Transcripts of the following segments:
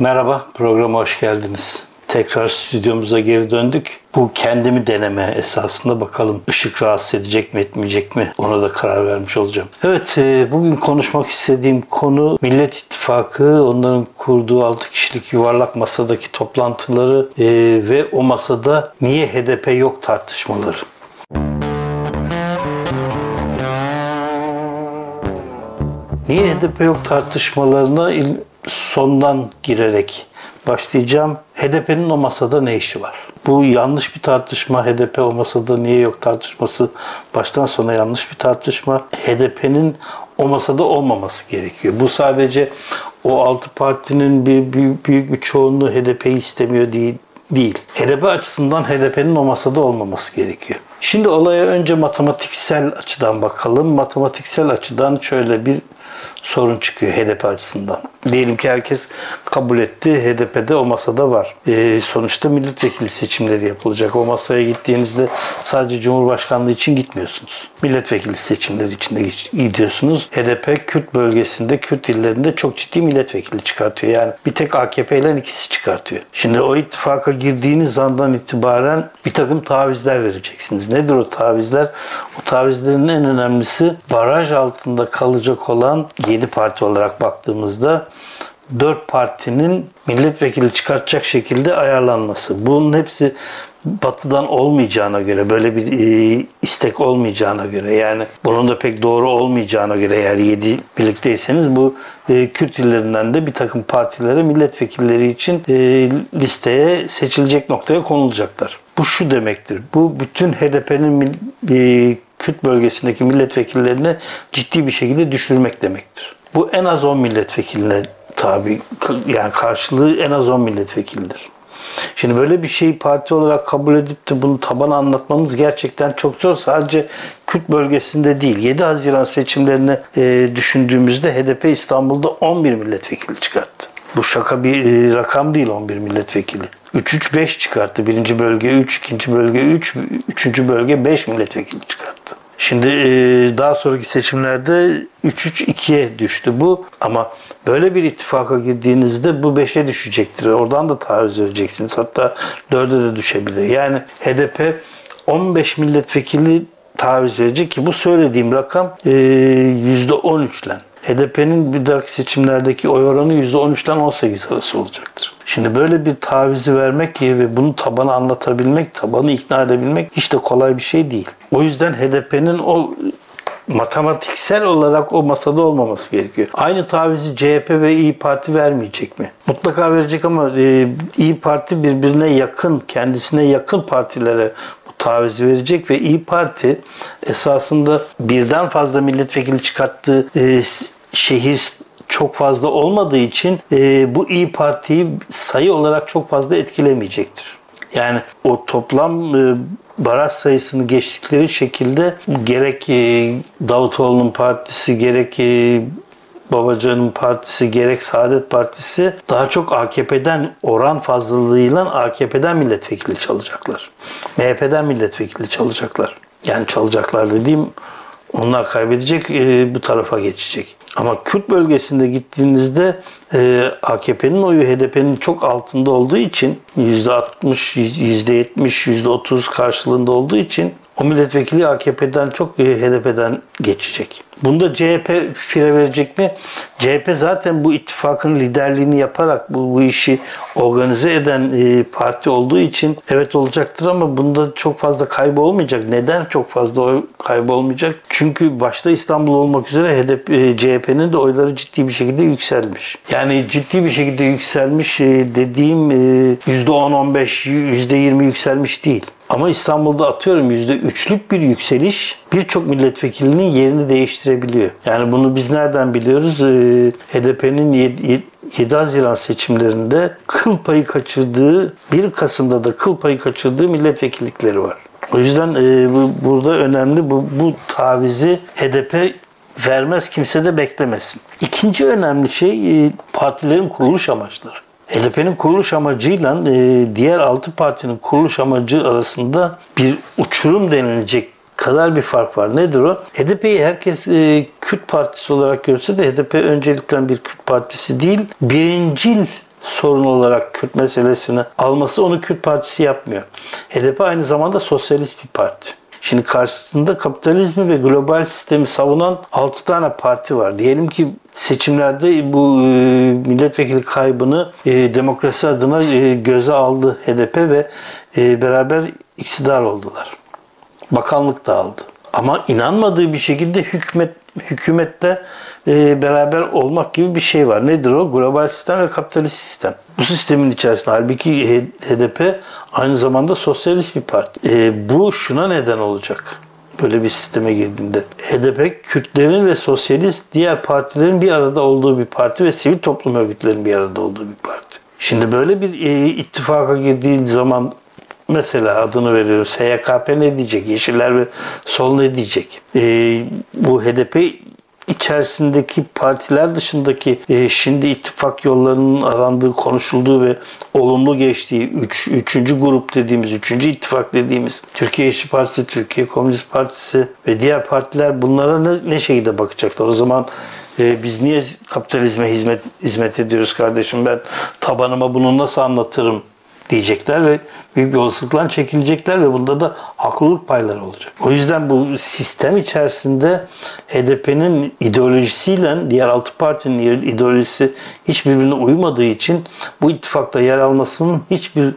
Merhaba, programa hoş geldiniz. Tekrar stüdyomuza geri döndük. Bu kendimi deneme esasında bakalım ışık rahatsız edecek mi etmeyecek mi ona da karar vermiş olacağım. Evet e, bugün konuşmak istediğim konu Millet İttifakı onların kurduğu 6 kişilik yuvarlak masadaki toplantıları e, ve o masada niye HDP yok tartışmaları. Niye HDP yok tartışmalarına sondan girerek başlayacağım. HDP'nin o masada ne işi var? Bu yanlış bir tartışma. HDP o masada niye yok tartışması baştan sona yanlış bir tartışma. HDP'nin o masada olmaması gerekiyor. Bu sadece o altı partinin bir büyük, büyük bir çoğunluğu HDP'yi istemiyor değil değil. HDP açısından HDP'nin o masada olmaması gerekiyor. Şimdi olaya önce matematiksel açıdan bakalım. Matematiksel açıdan şöyle bir sorun çıkıyor HDP açısından. Diyelim ki herkes kabul etti. HDP'de o masada var. E, sonuçta milletvekili seçimleri yapılacak. O masaya gittiğinizde sadece Cumhurbaşkanlığı için gitmiyorsunuz. Milletvekili seçimleri için de gidiyorsunuz. HDP Kürt bölgesinde, Kürt illerinde çok ciddi milletvekili çıkartıyor. Yani bir tek AKP ile ikisi çıkartıyor. Şimdi o ittifaka girdiğiniz andan itibaren bir takım tavizler vereceksiniz. Nedir o tavizler? O tavizlerin en önemlisi baraj altında kalacak olan 7 parti olarak baktığımızda 4 partinin milletvekili çıkartacak şekilde ayarlanması. Bunun hepsi batıdan olmayacağına göre, böyle bir e, istek olmayacağına göre yani bunun da pek doğru olmayacağına göre eğer 7 birlikteyseniz bu e, Kürt illerinden de bir takım partilere milletvekilleri için e, listeye seçilecek noktaya konulacaklar. Bu şu demektir. Bu bütün HDP'nin e, Kürt bölgesindeki milletvekillerini ciddi bir şekilde düşürmek demektir. Bu en az 10 milletvekiline tabi yani karşılığı en az 10 milletvekilidir. Şimdi böyle bir şeyi parti olarak kabul edip de bunu tabana anlatmamız gerçekten çok zor. Sadece Kürt bölgesinde değil. 7 Haziran seçimlerini e, düşündüğümüzde HDP İstanbul'da 11 milletvekili çıkarttı. Bu şaka bir e, rakam değil 11 milletvekili. 3-3-5 çıkarttı. Birinci bölge 3, ikinci bölge 3, üçüncü bölge 5 milletvekili çıkarttı. Şimdi e, daha sonraki seçimlerde 3-3-2'ye düştü bu. Ama böyle bir ittifaka girdiğinizde bu 5'e düşecektir. Oradan da taviz vereceksiniz. Hatta 4'e de düşebilir. Yani HDP 15 milletvekili taviz verecek ki bu söylediğim rakam e, %13 ile HDP'nin bir dahaki seçimlerdeki oy oranı %13'ten 18 arası olacaktır. Şimdi böyle bir tavizi vermek ve bunu tabana anlatabilmek, tabanı ikna edebilmek hiç de kolay bir şey değil. O yüzden HDP'nin o matematiksel olarak o masada olmaması gerekiyor. Aynı tavizi CHP ve İyi Parti vermeyecek mi? Mutlaka verecek ama e, İyi Parti birbirine yakın, kendisine yakın partilere taviz verecek ve İyi Parti esasında birden fazla milletvekili çıkarttığı e, şehir çok fazla olmadığı için e, bu İyi Parti'yi sayı olarak çok fazla etkilemeyecektir. Yani o toplam e, baraj sayısını geçtikleri şekilde gerek e, Davutoğlu'nun partisi gerek e, Babacan'ın partisi gerek Saadet Partisi daha çok AKP'den oran fazlalığıyla AKP'den milletvekili çalacaklar. MHP'den milletvekili çalacaklar. Yani çalacaklar dediğim onlar kaybedecek, e, bu tarafa geçecek. Ama Kürt bölgesinde gittiğinizde e, AKP'nin oyu HDP'nin çok altında olduğu için %60, %70, %30 karşılığında olduğu için o milletvekili AKP'den çok e, HDP'den geçecek. Bunda CHP fire verecek mi? CHP zaten bu ittifakın liderliğini yaparak bu, bu işi organize eden e, parti olduğu için evet olacaktır ama bunda çok fazla kaybı olmayacak. Neden çok fazla oy kaybı olmayacak? Çünkü başta İstanbul olmak üzere HDP, e, CHP'nin de oyları ciddi bir şekilde yükselmiş. Yani ciddi bir şekilde yükselmiş e, dediğim e, %10-15, %20 yükselmiş değil. Ama İstanbul'da atıyorum %3'lük bir yükseliş birçok milletvekilinin yerini değiştirebiliyor. Yani bunu biz nereden biliyoruz? Ee, HDP'nin 7 Haziran seçimlerinde kıl payı kaçırdığı, 1 Kasım'da da kıl payı kaçırdığı milletvekillikleri var. O yüzden e, bu, burada önemli bu, bu tavizi HDP vermez kimse de beklemesin. İkinci önemli şey e, partilerin kuruluş amaçları. HDP'nin kuruluş amacıyla e, diğer altı partinin kuruluş amacı arasında bir uçurum denilecek kadar bir fark var. Nedir o? HDP'yi herkes e, Kürt partisi olarak görse de HDP öncelikle bir Kürt partisi değil, birincil sorun olarak Kürt meselesini alması onu Kürt Partisi yapmıyor. HDP aynı zamanda sosyalist bir parti. Şimdi karşısında kapitalizmi ve global sistemi savunan 6 tane parti var. Diyelim ki seçimlerde bu e, milletvekili kaybını e, demokrasi adına e, göze aldı HDP ve beraber iktidar oldular. Bakanlık da aldı. Ama inanmadığı bir şekilde hükümet hükümette e, beraber olmak gibi bir şey var. Nedir o? Global sistem ve kapitalist sistem. Bu sistemin içerisinde halbuki HDP aynı zamanda sosyalist bir parti. E, bu şuna neden olacak böyle bir sisteme girdiğinde. HDP Kürtlerin ve sosyalist diğer partilerin bir arada olduğu bir parti ve sivil toplum örgütlerinin bir arada olduğu bir parti. Şimdi böyle bir e, ittifaka girdiği zaman mesela adını veriyorum SYKP ne diyecek? Yeşiller ve Sol ne diyecek? E, bu HDP içerisindeki partiler dışındaki e, şimdi ittifak yollarının arandığı, konuşulduğu ve olumlu geçtiği üç, üçüncü grup dediğimiz, üçüncü ittifak dediğimiz Türkiye İşçi Partisi, Türkiye Komünist Partisi ve diğer partiler bunlara ne, ne şekilde bakacaklar? O zaman e, biz niye kapitalizme hizmet hizmet ediyoruz kardeşim? Ben tabanıma bunu nasıl anlatırım? Diyecekler ve büyük bir olasılıkla çekilecekler ve bunda da haklılık payları olacak. O yüzden bu sistem içerisinde HDP'nin ideolojisiyle diğer altı partinin ideolojisi hiçbirbirine uymadığı için bu ittifakta yer almasının hiçbir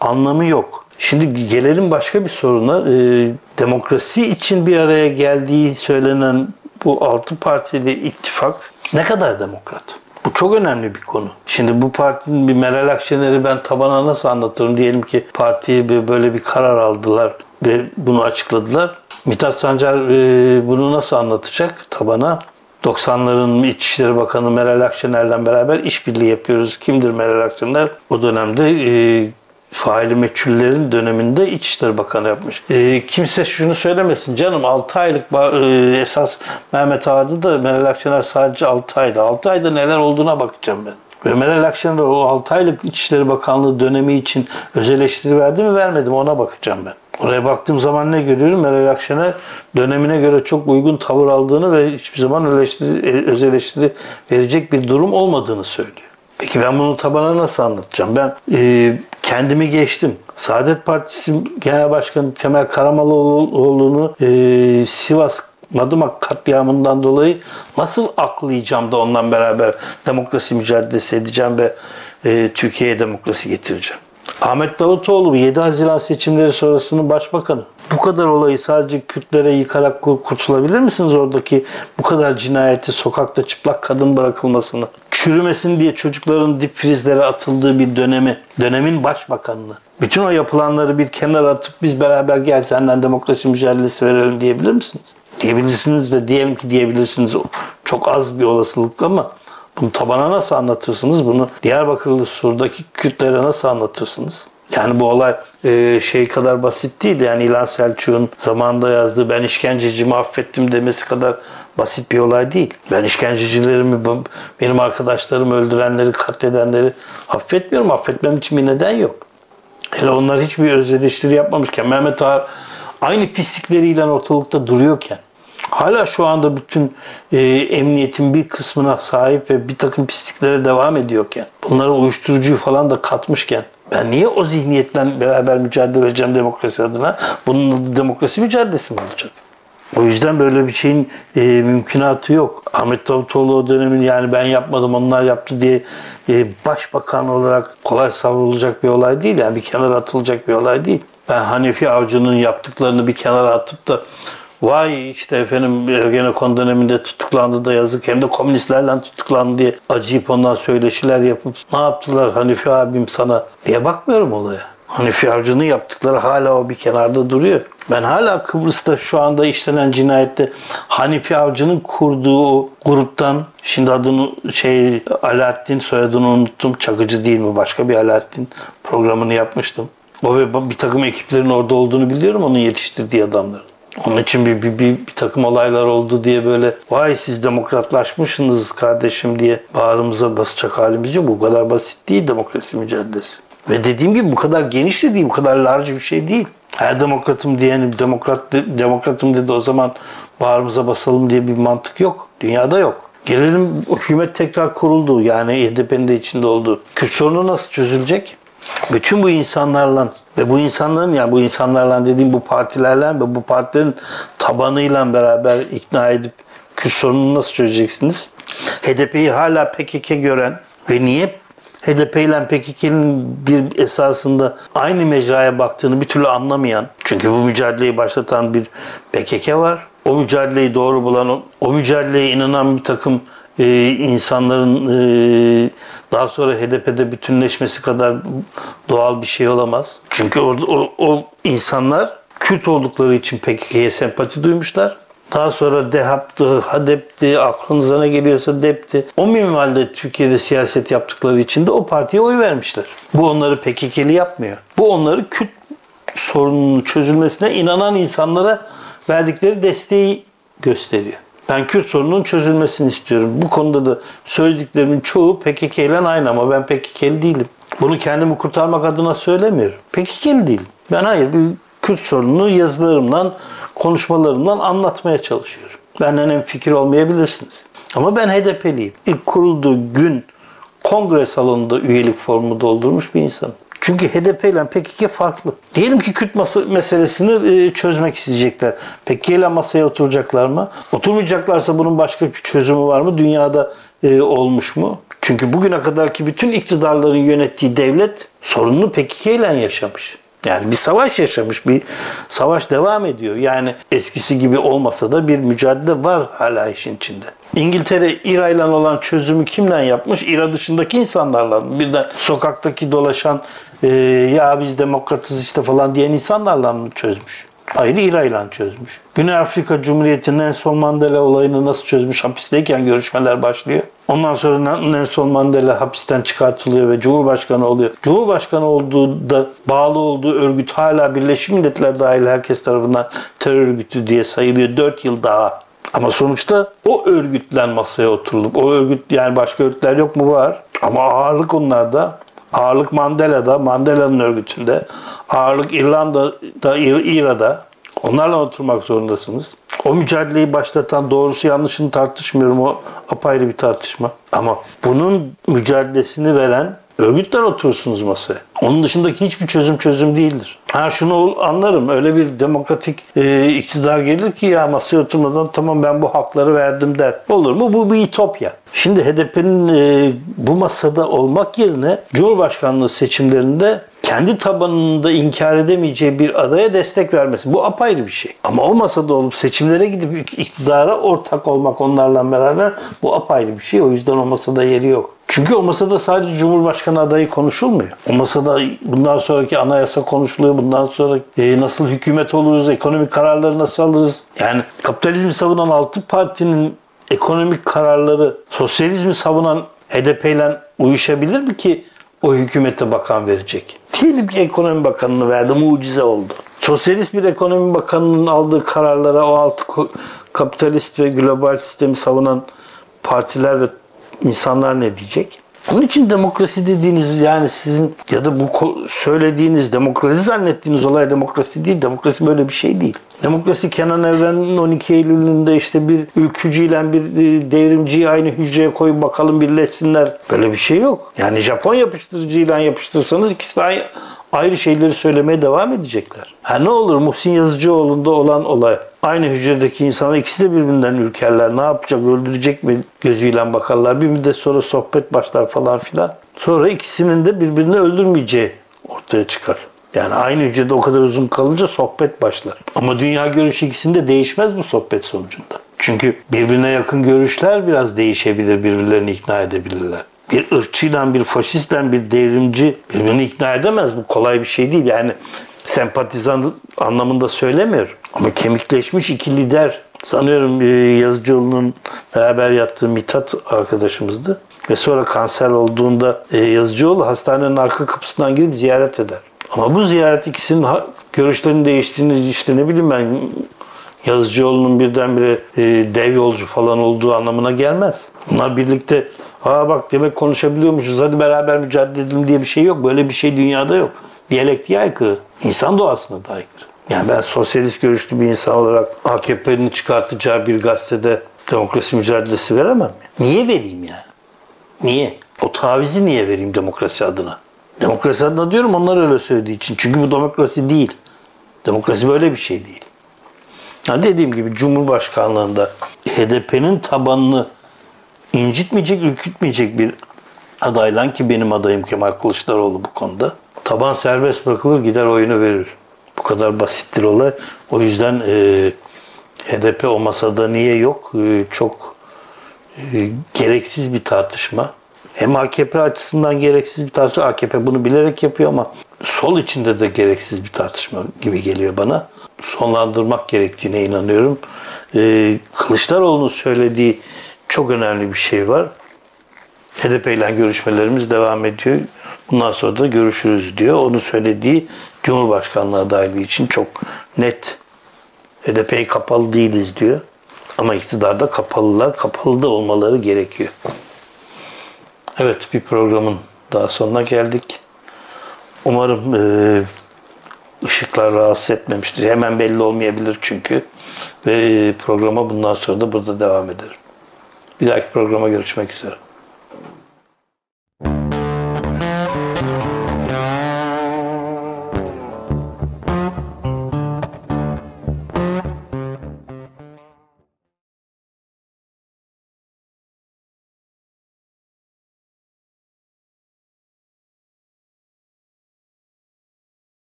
anlamı yok. Şimdi gelelim başka bir soruna. Ee, demokrasi için bir araya geldiği söylenen bu altı partili ittifak ne kadar demokrat? Bu çok önemli bir konu. Şimdi bu partinin bir Meral Akşener'i ben tabana nasıl anlatırım? Diyelim ki partiye böyle bir karar aldılar ve bunu açıkladılar. Mithat Sancar e, bunu nasıl anlatacak tabana? 90'ların İçişleri Bakanı Meral Akşener'le beraber işbirliği yapıyoruz. Kimdir Meral Akşener? O dönemde e, faili meçhullerin döneminde İçişleri Bakanı yapmış. E, kimse şunu söylemesin canım 6 aylık e, esas Mehmet Ağar'dı da Meral Akşener sadece 6 ayda. 6 ayda neler olduğuna bakacağım ben. Ve Meral Akşener o 6 aylık İçişleri Bakanlığı dönemi için öz eleştiri verdi mi vermedi mi ona bakacağım ben. Oraya baktığım zaman ne görüyorum? Meral Akşener dönemine göre çok uygun tavır aldığını ve hiçbir zaman eleştiri, e, öz eleştiri verecek bir durum olmadığını söylüyor. Peki ben bunu tabana nasıl anlatacağım? Ben e, kendimi geçtim. Saadet Partisi Genel Başkanı Kemal Karamaloğlu'nu e, Sivas Madımak katliamından dolayı nasıl aklayacağım da ondan beraber demokrasi mücadelesi edeceğim ve e, Türkiye'ye demokrasi getireceğim. Ahmet Davutoğlu 7 Haziran seçimleri sonrasının başbakanı. Bu kadar olayı sadece Kürtlere yıkarak kurtulabilir misiniz oradaki bu kadar cinayeti, sokakta çıplak kadın bırakılmasını? Çürümesin diye çocukların dip frizlere atıldığı bir dönemi, dönemin başbakanlığı. Bütün o yapılanları bir kenara atıp biz beraber gel senden demokrasi mücadelesi verelim diyebilir misiniz? Diyebilirsiniz de diyelim ki diyebilirsiniz. Çok az bir olasılık ama bunu tabana nasıl anlatırsınız? Bunu Diyarbakırlı Sur'daki Kürtlere nasıl anlatırsınız? Yani bu olay e, şey kadar basit değil. Yani İlhan Selçuk'un zamanında yazdığı ben işkencecimi affettim demesi kadar basit bir olay değil. Ben işkencecilerimi, benim arkadaşlarımı öldürenleri, katledenleri affetmiyorum. Affetmem için bir neden yok. Hele onlar hiçbir öz eleştiri yapmamışken Mehmet Ağar aynı pislikleriyle ortalıkta duruyorken hala şu anda bütün e, emniyetin bir kısmına sahip ve bir takım pisliklere devam ediyorken, bunlara uyuşturucuyu falan da katmışken, ben niye o zihniyetle beraber mücadele edeceğim demokrasi adına? Bunun adı demokrasi mücadelesi mi olacak? O yüzden böyle bir şeyin e, mümkünatı yok. Ahmet Davutoğlu o dönemin yani ben yapmadım onlar yaptı diye e, başbakan olarak kolay savrulacak bir olay değil. Yani bir kenara atılacak bir olay değil. Ben Hanefi Avcı'nın yaptıklarını bir kenara atıp da Vay işte efendim Ergenekon döneminde tutuklandı da yazık hem de komünistlerle tutuklandı diye acıyıp ondan söyleşiler yapıp ne yaptılar Hanifi abim sana diye bakmıyorum olaya. Hanifi Avcı'nın yaptıkları hala o bir kenarda duruyor. Ben hala Kıbrıs'ta şu anda işlenen cinayette Hanifi Avcı'nın kurduğu gruptan şimdi adını şey Alaaddin soyadını unuttum. Çakıcı değil bu başka bir Alaaddin programını yapmıştım. O ve bir takım ekiplerin orada olduğunu biliyorum onun yetiştirdiği adamların. Onun için bir, bir, bir, bir takım olaylar oldu diye böyle vay siz demokratlaşmışsınız kardeşim diye bağrımıza basacak halimiz yok. Bu kadar basit değil demokrasi mücadelesi. Ve dediğim gibi bu kadar geniş de değil, bu kadar large bir şey değil. Her demokratım diyen demokrat demokratım dedi o zaman bağrımıza basalım diye bir mantık yok. Dünyada yok. Gelelim hükümet tekrar kuruldu. Yani HDP'nin de içinde olduğu. Kürt sorunu nasıl çözülecek? Bütün bu insanlarla ve bu insanların yani bu insanlarla dediğim bu partilerle ve bu partilerin tabanıyla beraber ikna edip Kürt sorununu nasıl çözeceksiniz? HDP'yi hala PKK gören ve niye HDP ile PKK'nın bir esasında aynı mecraya baktığını bir türlü anlamayan, çünkü bu mücadeleyi başlatan bir PKK var. O mücadeleyi doğru bulan, o mücadeleye inanan bir takım e, insanların e, daha sonra HDP'de bütünleşmesi kadar doğal bir şey olamaz. Çünkü orada o, o insanlar Kürt oldukları için PKK'ye sempati duymuşlar. Daha sonra DEHAP'tı, HADEP'ti, aklınıza ne geliyorsa DEP'ti. O minvalde Türkiye'de siyaset yaptıkları için de o partiye oy vermişler. Bu onları PKK'li yapmıyor. Bu onları Kürt sorununun çözülmesine inanan insanlara verdikleri desteği gösteriyor. Ben Kürt sorununun çözülmesini istiyorum. Bu konuda da söylediklerimin çoğu PKK ile aynı ama ben PKK'li değilim. Bunu kendimi kurtarmak adına söylemiyorum. PKK'li değilim. Ben hayır bir Kürt sorununu yazılarımdan, konuşmalarımdan anlatmaya çalışıyorum. Benden en fikir olmayabilirsiniz. Ama ben HDP'liyim. İlk kurulduğu gün kongre salonunda üyelik formu doldurmuş bir insanım. Çünkü HDP ile PKK farklı. Diyelim ki Kürt meselesini e, çözmek isteyecekler. PKK ile masaya oturacaklar mı? Oturmayacaklarsa bunun başka bir çözümü var mı? Dünyada e, olmuş mu? Çünkü bugüne kadarki bütün iktidarların yönettiği devlet sorununu PKK ile yaşamış. Yani bir savaş yaşamış, bir savaş devam ediyor. Yani eskisi gibi olmasa da bir mücadele var hala işin içinde. İngiltere İRA ile olan çözümü kimden yapmış? İRA dışındaki insanlarla. Birden sokaktaki dolaşan e, ya biz demokratız işte falan diyen insanlarla mı çözmüş? Hayır İRA ile çözmüş. Güney Afrika Cumhuriyeti Nelson Mandela olayını nasıl çözmüş? Hapisteyken görüşmeler başlıyor. Ondan sonra Nelson Mandela hapisten çıkartılıyor ve Cumhurbaşkanı oluyor. Cumhurbaşkanı olduğu da bağlı olduğu örgüt hala Birleşmiş Milletler dahil herkes tarafından terör örgütü diye sayılıyor. 4 yıl daha. Ama sonuçta o örgütlen masaya oturulup o örgüt yani başka örgütler yok mu var ama ağırlık onlarda ağırlık Mandela'da Mandela'nın örgütünde ağırlık İrlanda'da İRA'da onlarla oturmak zorundasınız. O mücadeleyi başlatan doğrusu yanlışını tartışmıyorum. O apayrı bir tartışma. Ama bunun mücadelesini veren örgütler oturursunuz masaya. Onun dışındaki hiçbir çözüm çözüm değildir. Ha şunu anlarım. Öyle bir demokratik e, iktidar gelir ki ya masaya oturmadan tamam ben bu hakları verdim der. Olur mu? Bu bir ütopya. Şimdi HDP'nin e, bu masada olmak yerine Cumhurbaşkanlığı seçimlerinde kendi tabanında inkar edemeyeceği bir adaya destek vermesi. Bu apayrı bir şey. Ama o masada olup seçimlere gidip iktidara ortak olmak onlarla beraber bu apayrı bir şey. O yüzden o masada yeri yok. Çünkü o masada sadece Cumhurbaşkanı adayı konuşulmuyor. O masada bundan sonraki anayasa konuşuluyor. Bundan sonra e, nasıl hükümet oluruz, ekonomik kararları nasıl alırız? Yani kapitalizmi savunan altı partinin ekonomik kararları sosyalizmi savunan HDP ile uyuşabilir mi ki o hükümete bakan verecek? Diyelim ki ekonomi bakanını verdi, mucize oldu. Sosyalist bir ekonomi bakanının aldığı kararlara o altı kapitalist ve global sistemi savunan partiler ve insanlar ne diyecek? Onun için demokrasi dediğiniz yani sizin ya da bu söylediğiniz demokrasi zannettiğiniz olay demokrasi değil. Demokrasi böyle bir şey değil. Demokrasi Kenan Evren'in 12 Eylül'ünde işte bir ülkücüyle bir e, devrimciyi aynı hücreye koyup bakalım birleşsinler. Böyle bir şey yok. Yani Japon yapıştırıcıyla yapıştırsanız ikisi de aynı, ayrı şeyleri söylemeye devam edecekler. Ha ne olur Muhsin Yazıcıoğlu'nda olan olay. Aynı hücredeki insanlar ikisi de birbirinden ürkerler. Ne yapacak öldürecek mi gözüyle bakarlar. Bir müddet sonra sohbet başlar falan filan. Sonra ikisinin de birbirini öldürmeyeceği ortaya çıkar. Yani aynı hücrede o kadar uzun kalınca sohbet başlar. Ama dünya görüşü ikisinde değişmez bu sohbet sonucunda. Çünkü birbirine yakın görüşler biraz değişebilir, birbirlerini ikna edebilirler bir ırkçıyla, bir faşistle, bir devrimci birbirini ikna edemez. Bu kolay bir şey değil. Yani sempatizan anlamında söylemiyorum. Ama kemikleşmiş iki lider sanıyorum e, Yazıcıoğlu'nun beraber yattığı Mithat arkadaşımızdı. Ve sonra kanser olduğunda e, Yazıcıoğlu hastanenin arka kapısından girip ziyaret eder. Ama bu ziyaret ikisinin görüşlerinin değiştiğini işte ne bileyim ben Yazıcıoğlu'nun birdenbire e, dev yolcu falan olduğu anlamına gelmez. Bunlar birlikte aa bak demek konuşabiliyormuşuz hadi beraber mücadele edelim diye bir şey yok. Böyle bir şey dünyada yok. Diyalektiğe aykırı. İnsan doğasına da aykırı. Yani ben sosyalist görüşlü bir insan olarak AKP'nin çıkartacağı bir gazetede demokrasi mücadelesi veremem mi? Niye vereyim yani? Niye? O tavizi niye vereyim demokrasi adına? Demokrasi adına diyorum onlar öyle söylediği için. Çünkü bu demokrasi değil. Demokrasi böyle bir şey değil. Ha dediğim gibi Cumhurbaşkanlığında HDP'nin tabanını incitmeyecek, ürkütmeyecek bir adayla ki benim adayım Kemal Kılıçdaroğlu bu konuda. Taban serbest bırakılır gider oyunu verir. Bu kadar basittir olay. O yüzden e, HDP o masada niye yok? E, çok e, gereksiz bir tartışma. Hem AKP açısından gereksiz bir tartışma. AKP bunu bilerek yapıyor ama sol içinde de gereksiz bir tartışma gibi geliyor bana. Sonlandırmak gerektiğine inanıyorum. E, Kılıçdaroğlu'nun söylediği çok önemli bir şey var. HDP ile görüşmelerimiz devam ediyor. Bundan sonra da görüşürüz diyor. Onun söylediği Cumhurbaşkanlığı adaylığı için çok net. HDP'ye kapalı değiliz diyor. Ama iktidarda kapalılar, kapalı da olmaları gerekiyor. Evet bir programın daha sonuna geldik. Umarım e, ışıklar rahatsız etmemiştir. Hemen belli olmayabilir çünkü. Ve e, programa bundan sonra da burada devam ederim. Bir dahaki programa görüşmek üzere.